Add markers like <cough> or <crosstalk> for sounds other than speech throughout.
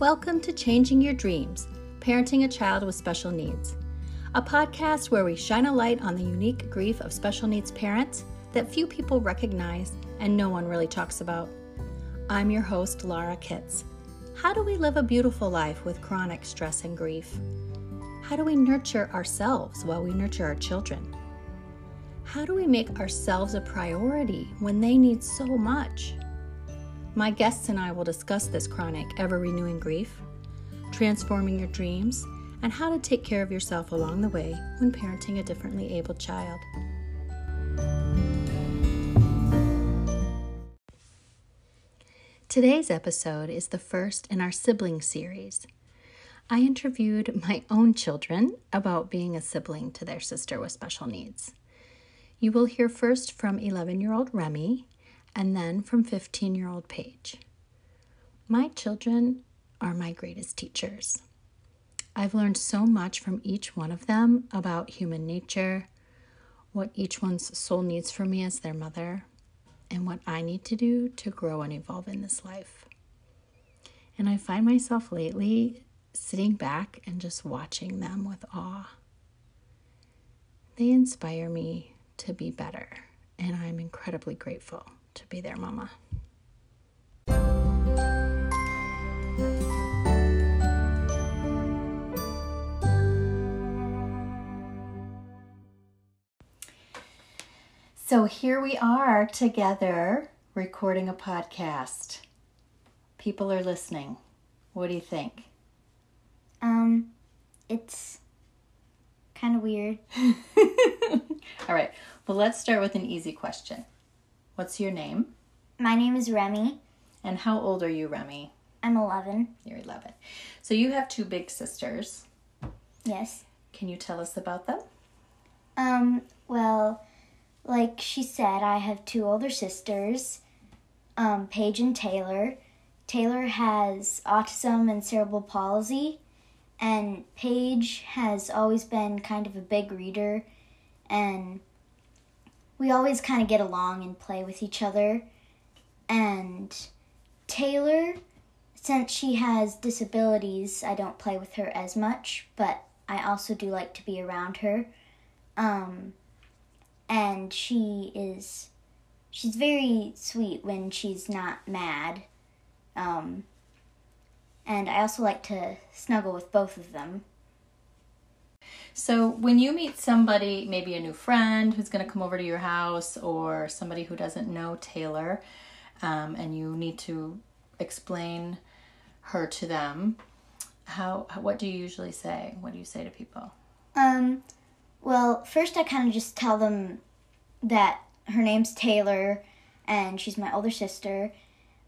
Welcome to Changing Your Dreams Parenting a Child with Special Needs, a podcast where we shine a light on the unique grief of special needs parents that few people recognize and no one really talks about. I'm your host, Laura Kitts. How do we live a beautiful life with chronic stress and grief? How do we nurture ourselves while we nurture our children? How do we make ourselves a priority when they need so much? My guests and I will discuss this chronic, ever renewing grief, transforming your dreams, and how to take care of yourself along the way when parenting a differently abled child. Today's episode is the first in our sibling series. I interviewed my own children about being a sibling to their sister with special needs. You will hear first from 11 year old Remy and then from 15 year old Paige. My children are my greatest teachers. I've learned so much from each one of them about human nature, what each one's soul needs from me as their mother, and what I need to do to grow and evolve in this life. And I find myself lately sitting back and just watching them with awe. They inspire me to be better, and I'm incredibly grateful to be their mama. So here we are together recording a podcast. People are listening. What do you think? Um, it's kind of weird. <laughs> All right. Well, let's start with an easy question. What's your name? My name is Remy. And how old are you, Remy? I'm 11. You're 11. So you have two big sisters. Yes. Can you tell us about them? Um, well, like she said, I have two older sisters, um, Paige and Taylor. Taylor has autism and cerebral palsy, and Paige has always been kind of a big reader, and we always kind of get along and play with each other. And Taylor, since she has disabilities, I don't play with her as much, but I also do like to be around her. Um, and she is she's very sweet when she's not mad. Um, and I also like to snuggle with both of them. So, when you meet somebody, maybe a new friend who's going to come over to your house, or somebody who doesn't know Taylor, um, and you need to explain her to them, how what do you usually say? What do you say to people? Um, well, first I kind of just tell them that her name's Taylor, and she's my older sister,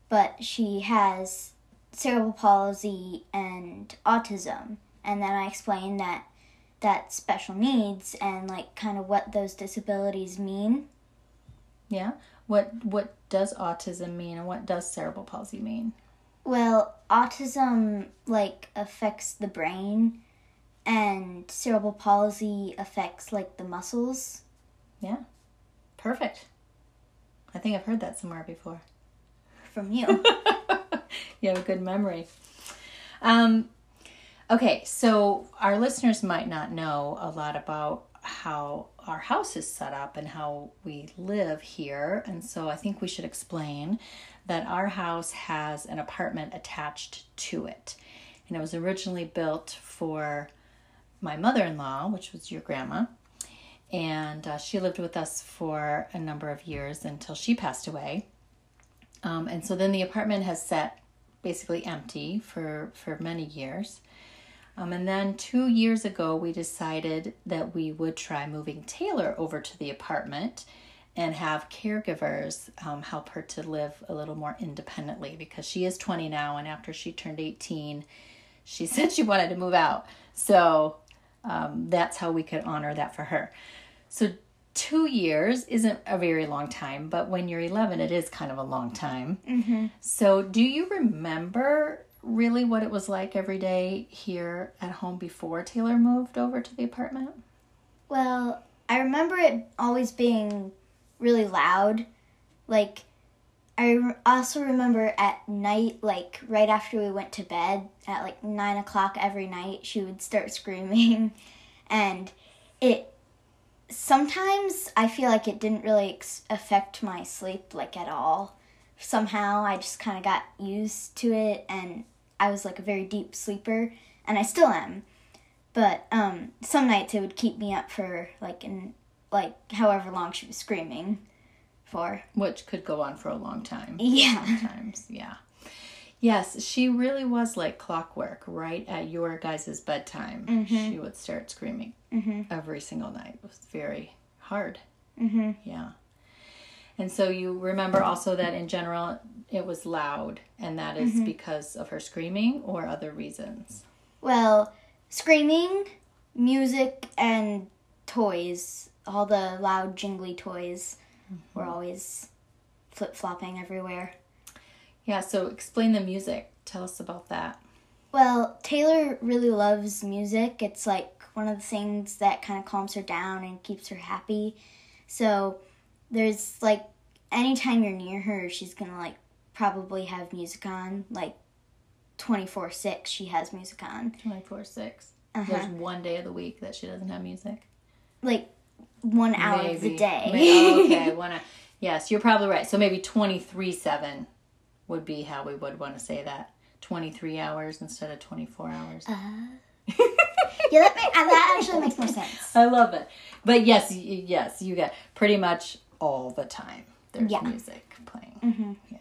but she has cerebral palsy and autism, and then I explain that that special needs and like kind of what those disabilities mean. Yeah. What what does autism mean and what does cerebral palsy mean? Well, autism like affects the brain and cerebral palsy affects like the muscles. Yeah. Perfect. I think I've heard that somewhere before. From you. <laughs> you have a good memory. Um, Okay, so our listeners might not know a lot about how our house is set up and how we live here. And so I think we should explain that our house has an apartment attached to it. And it was originally built for my mother in law, which was your grandma. And uh, she lived with us for a number of years until she passed away. Um, and so then the apartment has sat basically empty for, for many years. Um, and then two years ago, we decided that we would try moving Taylor over to the apartment and have caregivers um, help her to live a little more independently because she is 20 now. And after she turned 18, she <laughs> said she wanted to move out. So um, that's how we could honor that for her. So two years isn't a very long time, but when you're 11, it is kind of a long time. Mm-hmm. So, do you remember really what it was like every day here at home before Taylor moved over to the apartment? Well, I remember it always being really loud. Like, I also remember at night, like right after we went to bed, at like nine o'clock every night, she would start screaming, <laughs> and it. Sometimes I feel like it didn't really ex- affect my sleep like at all. Somehow I just kind of got used to it, and I was like a very deep sleeper, and I still am. But um, some nights it would keep me up for like in like however long she was screaming for. Which could go on for a long time. <laughs> Yeah. Sometimes, yeah. Yes, she really was like clockwork. Right at your guys' bedtime, she would start screaming every single night. It was very hard. Mm-hmm. Yeah. And so you remember also that in general it was loud, and that is mm-hmm. because of her screaming or other reasons. Well, screaming, music, and toys, all the loud, jingly toys, mm-hmm. were always flip flopping everywhere. Yeah, so explain the music. Tell us about that. Well, Taylor really loves music. It's like one of the things that kind of calms her down and keeps her happy. So there's like anytime you're near her, she's gonna like probably have music on. Like 24 6, she has music on. 24 6. Uh-huh. There's one day of the week that she doesn't have music. Like one hour of the day. Oh, okay, <laughs> wanna. Yes, you're probably right. So maybe 23 7 would be how we would want to say that. 23 hours instead of 24 hours. Uh, <laughs> yeah, that, make, uh, that actually makes more sense. I love it. But yes, yes, you get pretty much all the time. There's Yeah. music playing. hmm Yeah,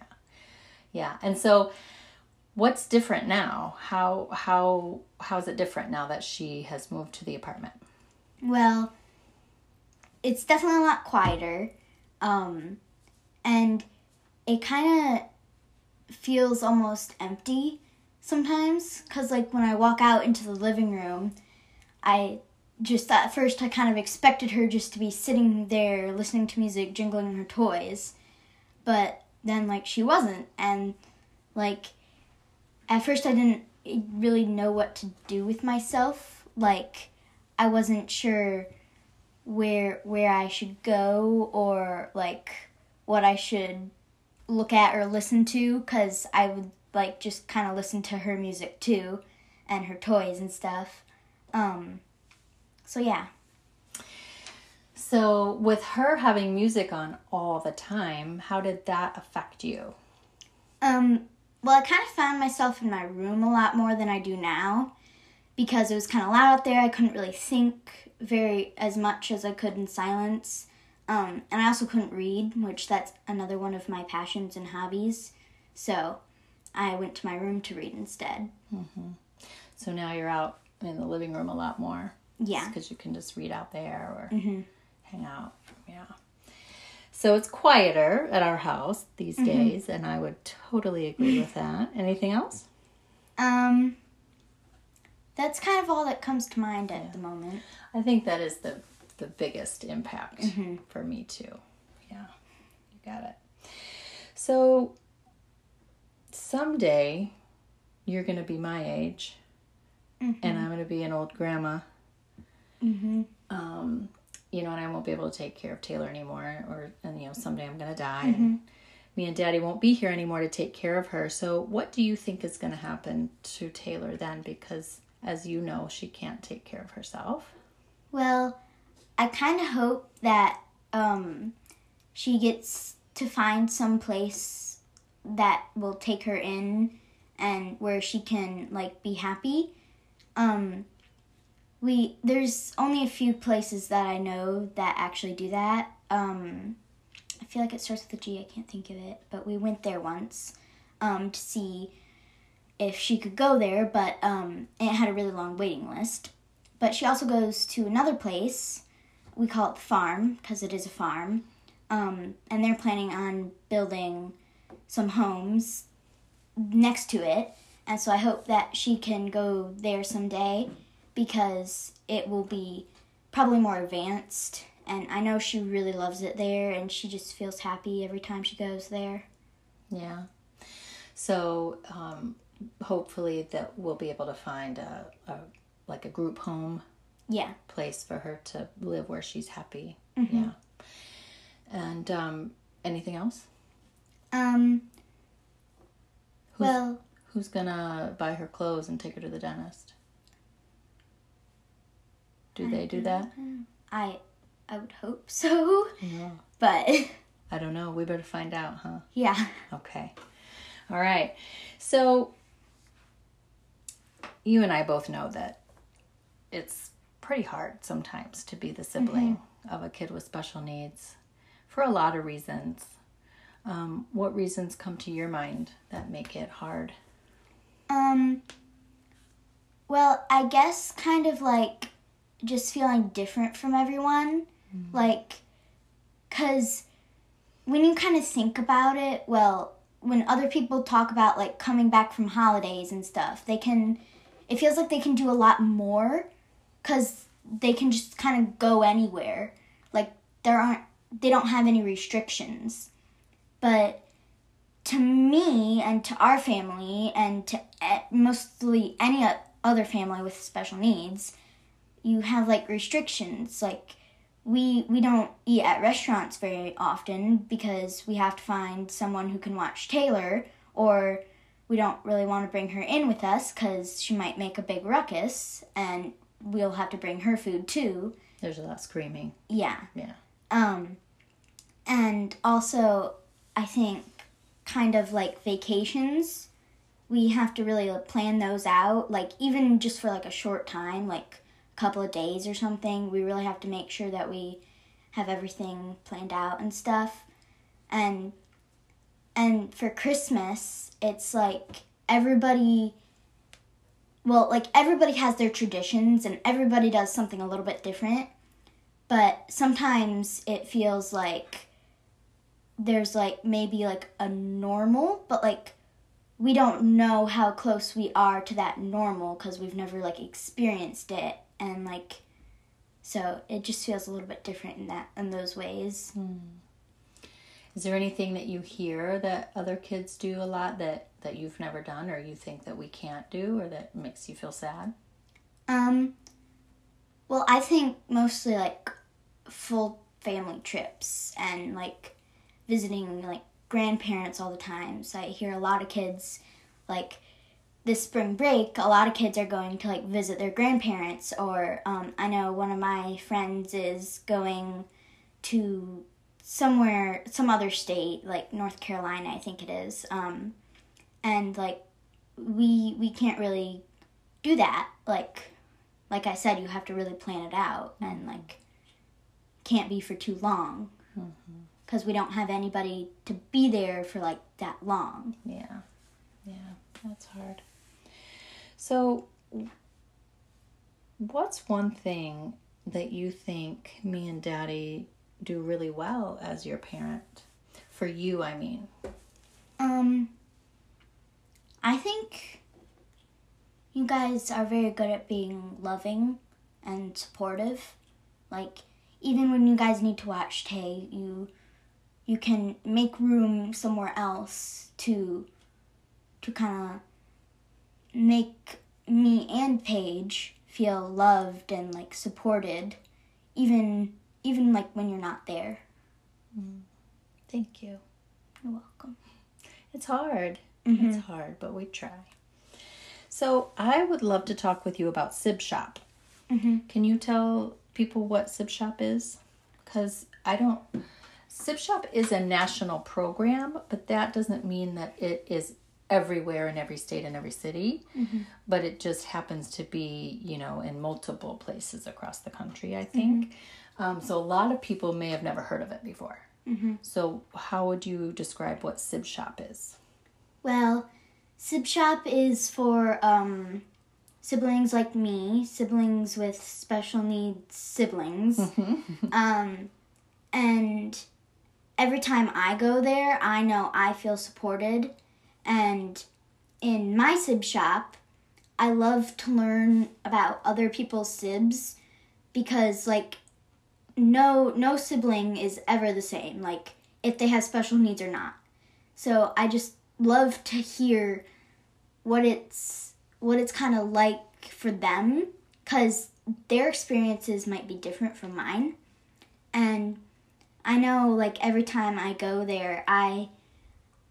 yeah. And so, what's different now? How how how's it different now that she has moved to the apartment? Well, it's definitely a lot quieter. Um, and it kind of feels almost empty sometimes because, like, when I walk out into the living room, I just at first I kind of expected her just to be sitting there listening to music, jingling her toys. But then, like, she wasn't. And, like, at first I didn't really know what to do with myself. Like, I wasn't sure where where I should go or like what I should look at or listen to cuz I would like just kind of listen to her music too and her toys and stuff. Um so yeah. So, with her having music on all the time, how did that affect you? Um well, I kind of found myself in my room a lot more than I do now because it was kind of loud out there. I couldn't really think very as much as I could in silence. Um, and I also couldn't read, which that's another one of my passions and hobbies. So I went to my room to read instead. So now you're out in the living room a lot more. Yeah. Because you can just read out there or Mhm. Hang out. Yeah. So it's quieter at our house these Mm-hmm. days, and I would totally agree with that. Anything else? Um, that's kind of all that comes to mind at the moment. I think that is the the biggest impact Mm-hmm. for me too. Yeah, you got it. So someday you're going to be my age, and I'm going to be an old grandma. Mm-hmm. You know, and I won't be able to take care of Taylor anymore, or and you know someday I'm going to die, Mm-hmm. and me and Daddy won't be here anymore to take care of her. So what do you think is going to happen to Taylor then? Because as you know, she can't take care of herself. Well, I kind of hope that um, she gets to find some place that will take her in and where she can like be happy. Um, we there's only a few places that I know that actually do that. Um, I feel like it starts with a G. I can't think of it, but we went there once um, to see if she could go there, but um, it had a really long waiting list. But she also goes to another place. We call it the farm because it is a farm. Um, and they're planning on building some homes next to it. And so I hope that she can go there someday because it will be probably more advanced. And I know she really loves it there and she just feels happy every time she goes there. Yeah. So um, hopefully that we'll be able to find a, a like a group home Yeah. place for her to live where she's happy. Mm-hmm. Yeah. And um, anything else? Um. Who's- Well, Who's gonna buy her clothes and take her to the dentist? Do they do that? I I would hope so, Yeah. but I don't know. We better find out, huh? yeah. Okay. All right. So you and I both know that it's pretty hard sometimes to be the sibling of a kid with special needs for a lot of reasons. Um, what reasons come to your mind that make it hard? Um. Well, I guess kind of like just feeling different from everyone, mm-hmm. like, cause when you kind of think about it, well, when other people talk about like coming back from holidays and stuff, they can. It feels like they can do a lot more, cause they can just kind of go anywhere. Like there aren't. They don't have any restrictions, but to me and to our family and to mostly any other family with special needs you have like restrictions like we we don't eat at restaurants very often because we have to find someone who can watch Taylor or we don't really want to bring her in with us cuz she might make a big ruckus and we'll have to bring her food too There's a lot of screaming. yeah. Yeah. Um, and also, I think kind of like vacations, we have to really like, plan those out. Like even just for like a short time, like couple of days or something, we really have to make sure that we have everything planned out and stuff. And and for Christmas, it's like everybody well, like everybody has their traditions and everybody does something a little bit different but sometimes it feels like there's like maybe like a normal but like we don't know how close we are to that normal because we've never like experienced it and like so it just feels a little bit different in that in those ways Is there anything that you hear that other kids do a lot that that you've never done or you think that we can't do or that makes you feel sad? um well i think mostly like full family trips and like visiting like grandparents all the time. So I hear a lot of kids like this spring break, a lot of kids are going to like visit their grandparents or um, I know one of my friends is going to somewhere some other state like North Carolina, I think it is. Um, and like we we can't really do that. Like like I said, you have to really plan it out and like can't be for too long because we don't have anybody to be there for like that long. Yeah. Yeah, that's hard. So what's one thing that you think me and daddy do really well as your parent? For you, I mean. Um, I think you guys are very good at being loving and supportive. Like even when you guys need to watch Tay, you you can make room somewhere else to to kind of make me and Paige feel loved and like supported, even even like when you're not there. Thank you. You're welcome. It's hard. Mhm. It's hard, but we try. So I would love to talk with you about Sib Shop. Mhm. Can you tell people what Sib Shop is? Because I don't. Sib Shop is a national program, but that doesn't mean that it is everywhere in every state and every city. But it just happens to be, you know, in multiple places across the country, I think. Um, so a lot of people may have never heard of it before. So, how would you describe what Sib Shop is? Well, Sib Shop is for um, siblings like me, siblings with special needs siblings. um, and every time I go there, I know I feel supported. And in my Sib Shop, I love to learn about other people's sibs because, like, no no sibling is ever the same like if they have special needs or not. So i just love to hear what it's what it's kind of like for them cuz their experiences might be different from mine. And i know like every time i go there i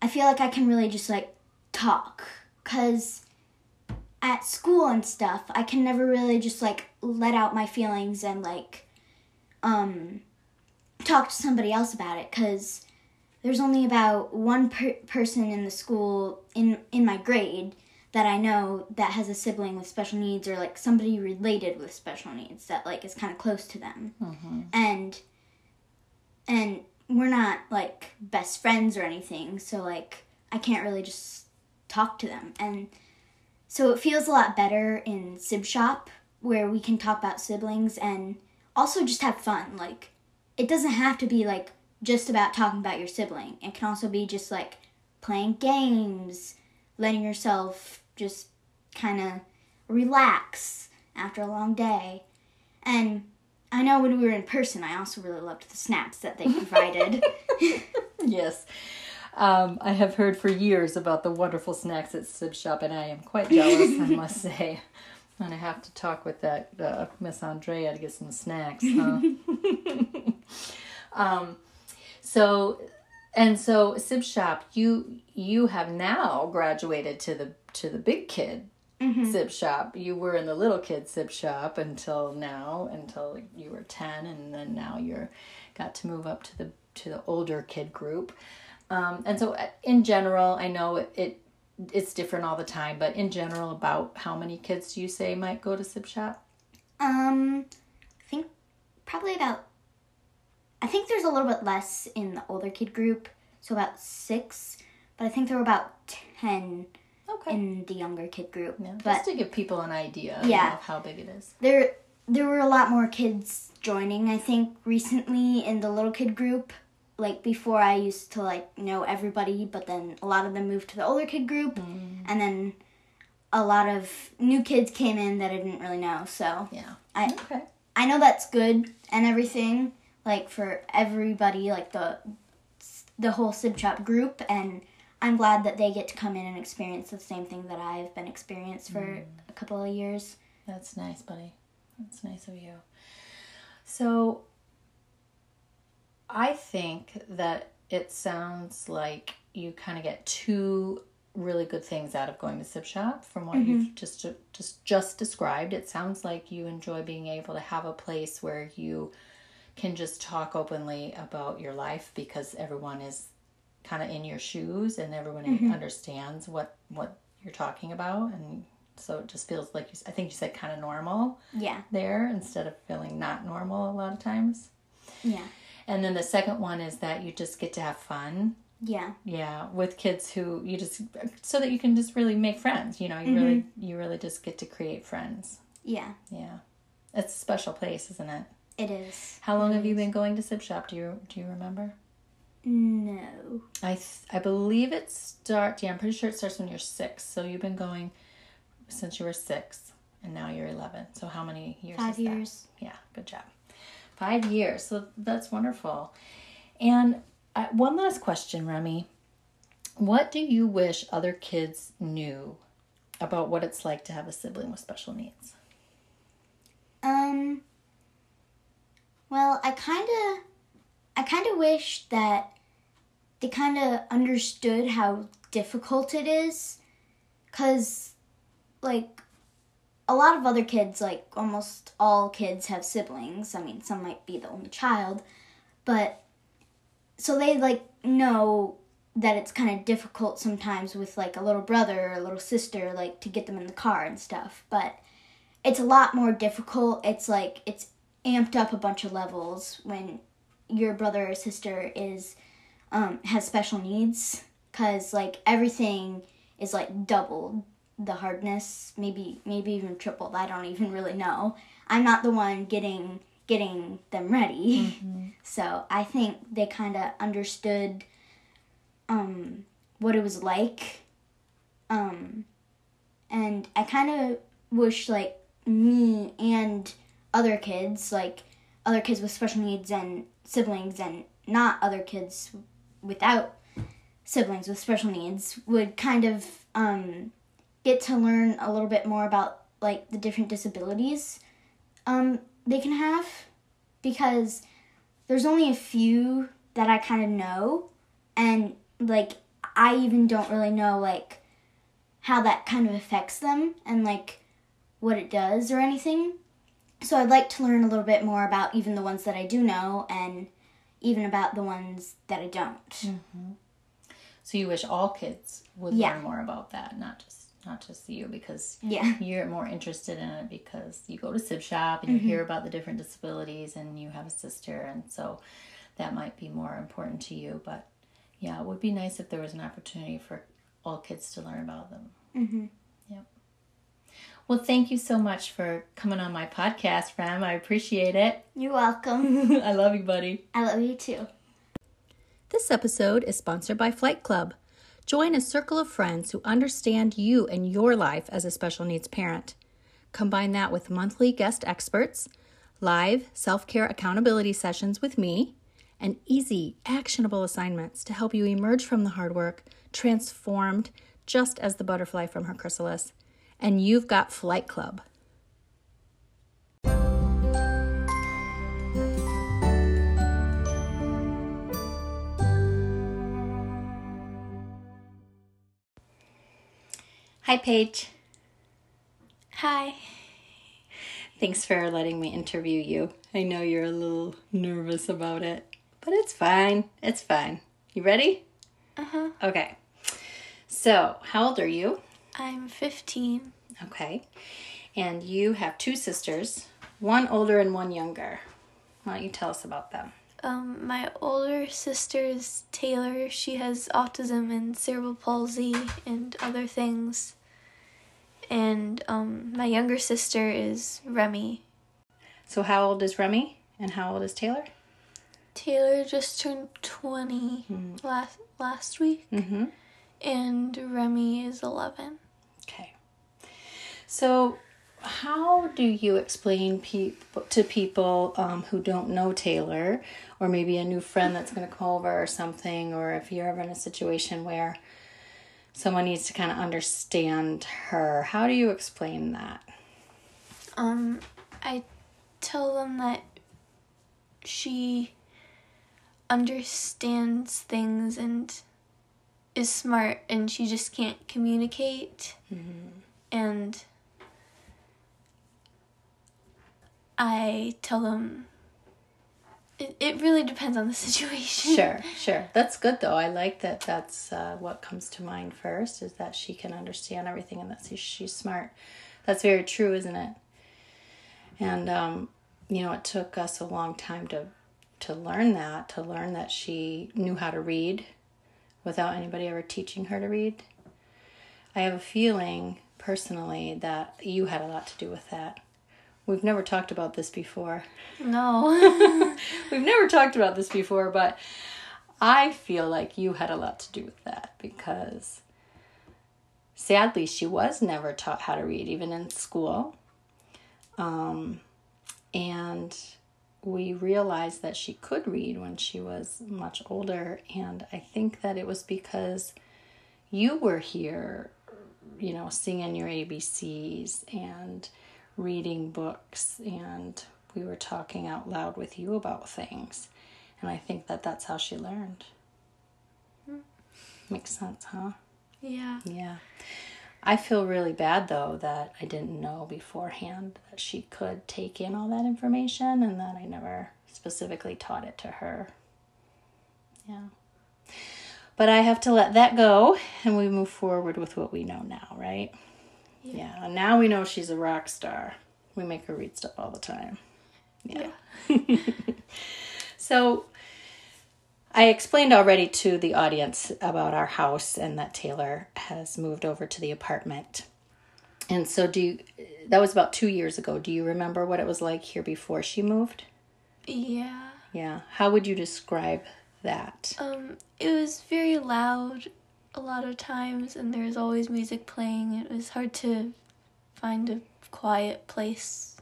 I feel like I can really just like talk cuz at school and stuff, I can never really just like let out my feelings and like um talk to somebody else about it cuz there's only about one per- person in the school in in my grade that I know that has a sibling with special needs or like somebody related with special needs that like is kind of close to them. Mm-hmm. And and we're not like best friends or anything, so like I can't really just talk to them. And so it feels a lot better in Sib Shop where we can talk about siblings and also just have fun. Like it doesn't have to be like just about talking about your sibling. It can also be just like playing games, letting yourself just kind of relax after a long day. And I know when we were in person, I also really loved the snacks that they provided. <laughs> yes. Um, I have heard for years about the wonderful snacks at Sib Shop, and I am quite jealous, I must <laughs> say. And I have to talk with that uh, Miss Andrea to get some snacks. Huh? <laughs> um, so, and so Sib Shop, you you have now graduated to the to the big kid Mhm. Sib Shop. You were in the little kid Sib Shop until now, until you were ten, and then now you're got to move up to the to the older kid group. Um, and so, uh, in general, I know it, it it's different all the time, but in general, about how many kids do you say might go to Sib Shop? Um, I think probably about. I think there's a little bit less in the older kid group, so about six. But I think there were about ten Okay. in the younger kid group. yeah, but just to give people an idea Yeah. of how big it is. there there were a lot more kids joining. I think recently in the little kid group. Like before, I used to like know everybody, but then a lot of them moved to the older kid group, Mm. and then a lot of new kids came in that I didn't really know. So Yeah. I Okay. I know that's good and everything, like for everybody, like the the whole Sib Shop group, and I'm glad that they get to come in and experience the same thing that I've been experienced for mm. a couple of years. That's nice, buddy. That's nice of you. So, I think that it sounds like you kind of get two really good things out of going to Sib Shop from what you've mm-hmm. just just just described. It sounds like you enjoy being able to have a place where you can just talk openly about your life because everyone is kind of in your shoes and everyone mm-hmm. understands what what you're talking about and so it just feels like you, I think you said kind of normal Yeah, there instead of feeling not normal a lot of times. yeah, And then the second one is that you just get to have fun. yeah, Yeah, with kids who you just so that you can just really make friends, you know, you really mm-hmm. you really just get to create friends. yeah. Yeah. It's a special place, isn't it? It is. How long have you been going to Sib Shop? Do you do you remember? No. I th- I believe it starts. Yeah, I'm pretty sure it starts when you're six. So you've been going since you were six, and now you're eleven. So how many years? Five is that? years. Yeah, good job. Five years. So that's wonderful. And uh, one last question, Remy. What do you wish other kids knew about what it's like to have a sibling with special needs? Um. Well, I kind of, I kind of wish that they kind of understood how difficult it is, cause, like, a lot of other kids, like almost all kids, have siblings. I mean, some might be the only child, but so they like know that it's kind of difficult sometimes with like a little brother or a little sister, like to get them in the car and stuff, but it's a lot more difficult. It's like it's amped up a bunch of levels when your brother or sister is um, has special needs because like everything is like doubled the hardness maybe maybe even tripled i don't even really know. I'm not the one getting getting them ready. <laughs> So i think they kind of understood um what it was like um and i kind of wish like me and other kids like other kids with special needs and siblings and not other kids without siblings with special needs would kind of um, get to learn a little bit more about like the different disabilities um, they can have because there's only a few that I kind of know and like I even don't really know like how that kind of affects them and like what it does or anything. So I'd like to learn a little bit more about even the ones that I do know and even about the ones that I don't. So you wish all kids would Yeah. learn more about that, not just not just you, because Yeah. <laughs> you're more interested in it because you go to Sib Shop and you hear about the different disabilities, and you have a sister, and so that might be more important to you. But yeah, it would be nice if there was an opportunity for all kids to learn about them. Mm-hmm. Yep. Well, thank you so much for coming on my podcast, Ram. I appreciate it. You're welcome. <laughs> I love you, buddy. I love you too. This episode is sponsored by Flight Club. Join a circle of friends who understand you and your life as a special needs parent. Combine that with monthly guest experts, live self care accountability sessions with me, and easy, actionable assignments to help you emerge from the hard work transformed just as the butterfly from her chrysalis. And you've got Flight Club. Hi, Paige. Hi. Thanks for letting me interview you. I know you're a little nervous about it, but it's fine. It's fine. You ready? Uh huh. Okay. So, how old are you? I'm 15. Okay. And you have two sisters, one older and one younger. Why don't you tell us about them? Um, my older sister is Taylor. She has autism and cerebral palsy and other things. And um, my younger sister is Remy. So, how old is Remy and how old is Taylor? Taylor just turned 20 last last week, Mm-hmm. and Remy is 11. So, how do you explain peop- to people um, who don't know Taylor, or maybe a new friend that's going to come over or something, or if you're ever in a situation where someone needs to kind of understand her, how do you explain that? Um, I tell them that she understands things and is smart and she just can't communicate. And I tell them it, it really depends on the <laughs> situation. Sure, sure. That's good though. I like that. That's uh, what comes to mind first is that she can understand everything and that she- she's smart. That's very true, isn't it? And um, you know, it took us a long time to to learn that. To learn that she knew how to read without anybody ever teaching her to read. I have a feeling personally that you had a lot to do with that. We've never talked about this before. No. <laughs> We've never talked about this before, but I feel like you had a lot to do with that because sadly she was never taught how to read, even in school. Um, and we realized that she could read when she was much older, and I think that it was because you were here, you know, singing your ABCs and reading books, and we were talking out loud with you about things. And I think that that's how she learned. Hmm. Makes sense, huh? yeah. Yeah. I feel really bad though that I didn't know beforehand that she could take in all that information and that I never specifically taught it to her. Yeah. But I have to let that go and we move forward with what we know now, right? Yeah. And now we know she's a rock star. We make her read stuff all the time. Yeah. <laughs> so I explained already to the audience about our house and that Taylor has moved over to the apartment. And so do you that was about 2 years ago. Do you remember what it was like here before she moved? Yeah. Yeah. How would you describe that? Um, it was very loud a lot of times, and there's always music playing. It was hard to find a quiet place.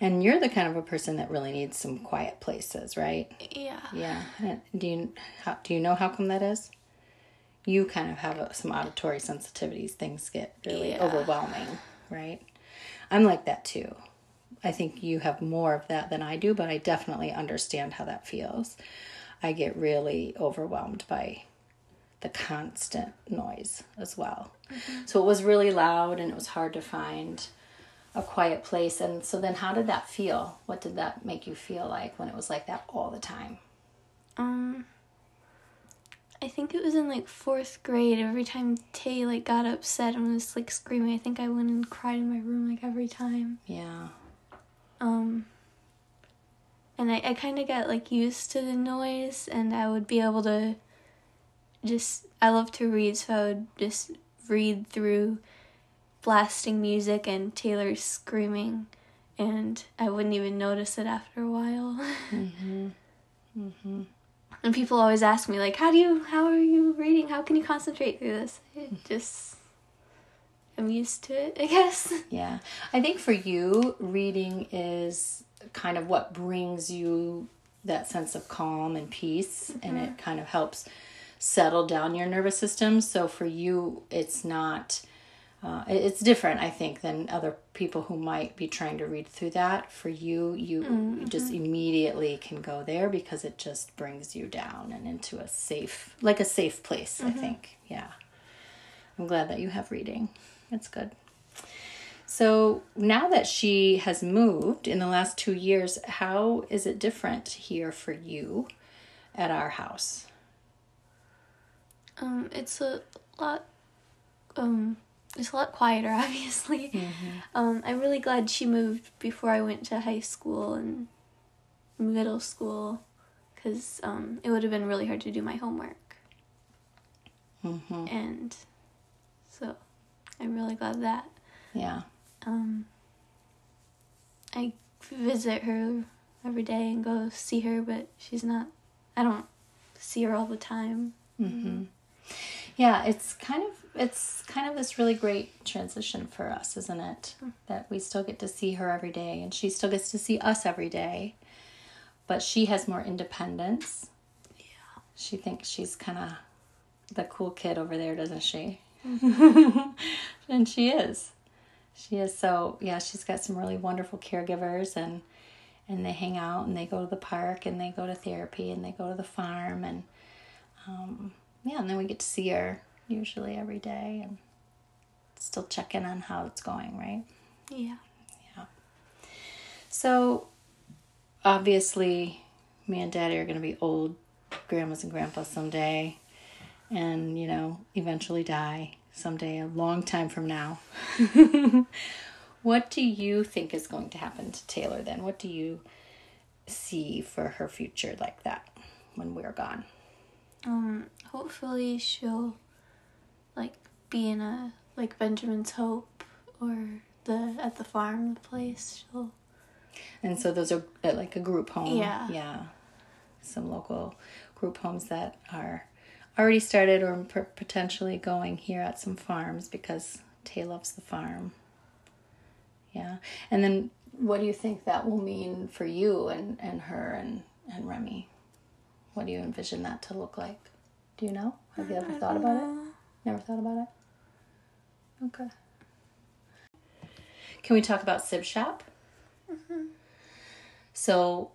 And you're the kind of a person that really needs some quiet places, right? Yeah. Yeah. Do you how, do you know how come that is? You kind of have uh, some auditory sensitivities. Things get really Yeah. overwhelming, right? I'm like that too. I think you have more of that than I do, but I definitely understand how that feels. I get really overwhelmed by the constant noise as well. So it was really loud and it was hard to find a quiet place. And so then how did that feel? What did that make you feel like when it was like that all the time? Um, I think it was in like fourth grade. Every time Tay like got upset and was like screaming, I think I went and cried in my room like every time. Yeah. Um, and I, I kind of got like used to the noise, and I would be able to just. I love to read, so I would just read through blasting music and Taylor screaming, and I wouldn't even notice it after a while. <laughs> Mm-hmm. Mm-hmm. And people always ask me like, "How do you? How are you reading? How can you concentrate through this?" It just, I'm used to it, I guess. <laughs> Yeah. I think for you, reading is kind of what brings you that sense of calm and peace, and it mm-hmm. kind of helps settle down your nervous system. So for you, it's not. Uh, it's different, I think, than other people who might be trying to read through that. For you, you you just mm-hmm. immediately can go there because it just brings you down and into a safe, like a safe place. I think, yeah. I'm glad that you have reading. It's good. So now that she has moved in the last two years, how is it different here for you at our house? Um, it's a lot. Um, it's a lot quieter, <laughs> obviously. Um, I'm really glad she moved before I went to high school and middle school, because um, it would have been really hard to do my homework. Mm-hmm. And so, I'm really glad that. Yeah. Um, I visit her every day and go see her, but she's not. I don't see her all the time. Mm-hmm. Yeah, it's kind of it's kind of this really great transition for us, isn't it? That we still get to see her every day and she still gets to see us every day. But she has more independence. Yeah. She thinks she's kind of the cool kid over there, doesn't she? <laughs> and she is. She is so yeah, she's got some really wonderful caregivers and and they hang out and they go to the park and they go to therapy and they go to the farm and um, yeah, and then we get to see her usually every day and still check in on how it's going, right? Yeah. So obviously, me and Daddy are going to be old grandmas and grandpas someday, and you know, eventually die someday, a long time from now. <laughs> what do you think is going to happen to Taylor then? What do you see for her future like that when we're gone? Um, hopefully she'll like be in a like Benjamin's Hope or the at the farm place. She'll And so those are like a group home. Yeah. Yeah. Some local group homes that are already started or p- potentially going here at some farms because Tay loves the farm. Yeah. And then what do you think that will mean for you and, and her and, and Remy? What do you envision that to look like? Do you know? Have you ever thought about it? Never thought about it? Okay. Can we talk about Sib Shop? So,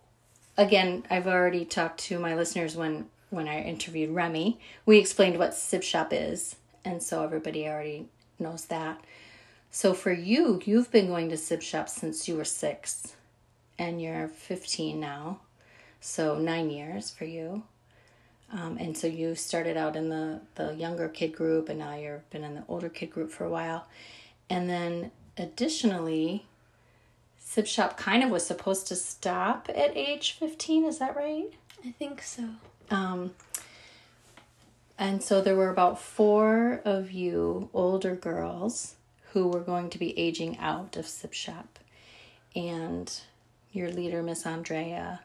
again, I've already talked to my listeners when when I interviewed Remy. We explained what Sib Shop is, and so everybody already knows that. So for you, you've been going to Sib Shop since you were six, and you're 15 now, so nine years for you. Um, and so you started out in the the younger kid group, and now you've been in the older kid group for a while, and then additionally, Sib Shop kind of was supposed to stop at age 15, is that right? I think so. Um, and so there were about four of you older girls who were going to be aging out of Sib Shop. And your leader, Miss Andrea,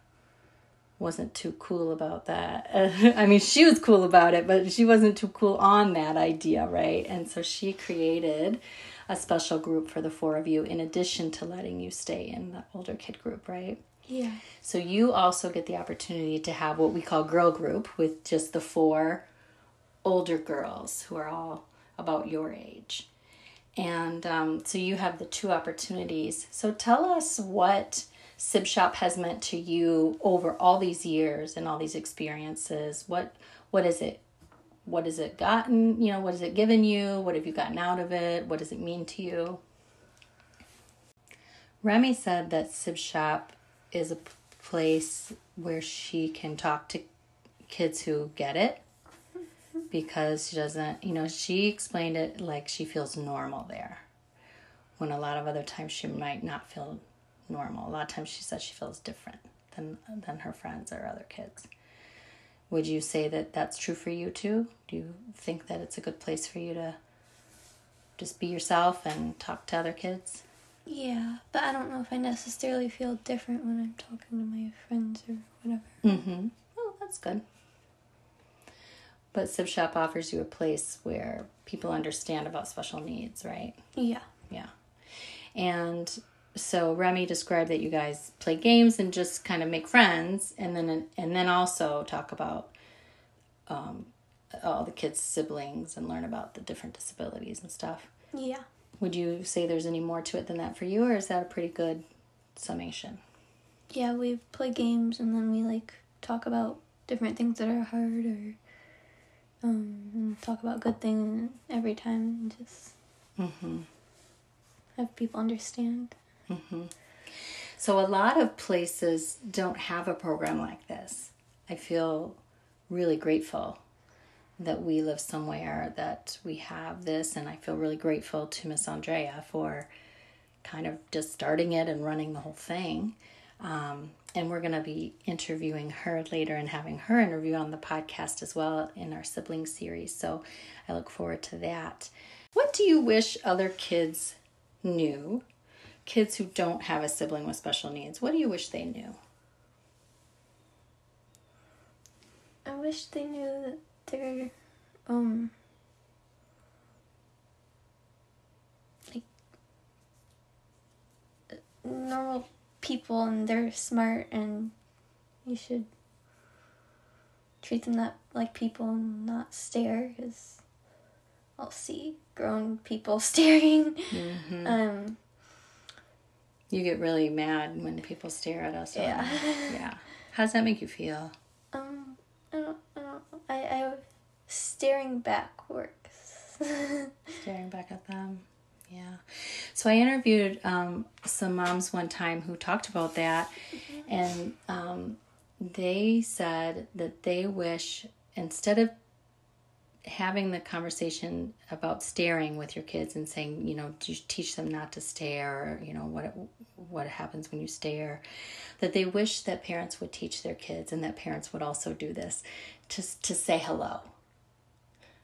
wasn't too cool about that. <laughs> I mean, she was cool about it, but she wasn't too cool on that idea, right? And so she created a special group for the four of you in addition to letting you stay in the older kid group, right? Yeah. So you also get the opportunity to have what we call girl group with just the four older girls who are all about your age. And um, so you have the two opportunities. So tell us what Sib Shop has meant to you over all these years and all these experiences. What what is it? What has it gotten? You know, what has it given you? What have you gotten out of it? What does it mean to you? Remy said that Sib Shop is a place where she can talk to kids who get it because she doesn't, you know, she explained it like she feels normal there. When a lot of other times she might not feel normal. A lot of times she says she feels different than than her friends or other kids. Would you say that that's true for you too? Do you think that it's a good place for you to just be yourself and talk to other kids? Yeah, but I don't know if I necessarily feel different when I'm talking to my friends or whatever. Mm-hmm. Oh, that's good. But Sib Shop offers you a place where people understand about special needs, right? Yeah. Yeah. And so Remy described that you guys play games and just kind of make friends, and then and then also talk about um, all the kids' siblings and learn about the different disabilities and stuff. Yeah. Would you say there's any more to it than that for you, or is that a pretty good summation? Yeah, we play games and then we like talk about different things that are hard or um talk about good things every time and just Mm-hmm. have people understand. Mm-hmm. So a lot of places don't have a program like this. I feel really grateful that we live somewhere that we have this, and I feel really grateful to Miss Andrea for kind of just starting it and running the whole thing. Um, and we're going to be interviewing her later and having her interview on the podcast as well in our sibling series. So I look forward to that. What do you wish other kids knew? Kids who don't have a sibling with special needs, what do you wish they knew? I wish they knew that they're um like normal people and they're smart and you should treat them that like people and not stare because I'll see grown people <laughs> staring. Mm-hmm. Um You get really mad when people stare at us. Yeah. <laughs> Yeah. How does that make you feel? um I don't I don't I I staring back works. <laughs> Staring back at them. Yeah. So I interviewed um, some moms one time who talked about that, and um, they said that they wish instead of having the conversation about staring with your kids and saying, you know, do you teach them not to stare, or, you know, what what happens when you stare, that they wish that parents would teach their kids and that parents would also do this, just to say hello.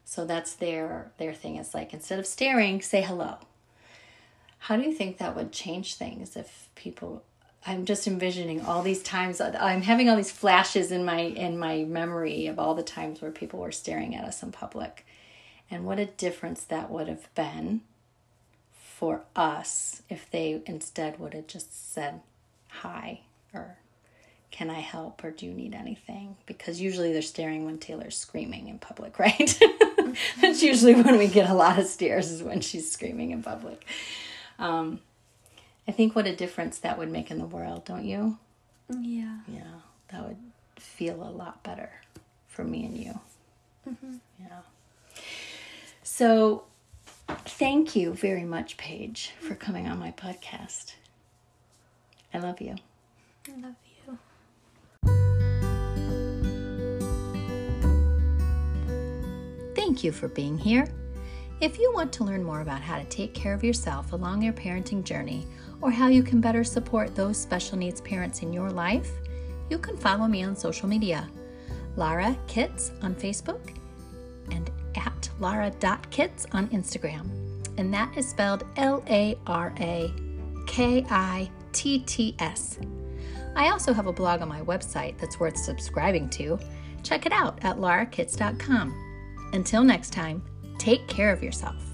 So that's their their thing. It's like instead of staring, say hello. How do you think that would change things if people I'm just envisioning all these times I'm having all these flashes in my in my memory of all the times where people were staring at us in public. And what a difference that would have been for us if they instead would have just said hi or can I help or do you need anything? Because usually they're staring when Taylor's screaming in public, <laughs> right? <laughs> That's usually when we get a lot of stares is when she's screaming in public. Um, I think what a difference that would make in the world, don't you? yeah. Yeah, that would feel a lot better for me and you. Yeah. So, thank you very much, Paige, for coming on my podcast. I love you. I love you. Thank you for being here. If you want to learn more about how to take care of yourself along your parenting journey or how you can better support those special needs parents in your life, you can follow me on social media. Lara Kitts on Facebook and at lara.kitts on Instagram. And that is spelled L A R A K I T T S. I also have a blog on my website that's worth subscribing to. Check it out at larakitts.com. Until next time, take care of yourself.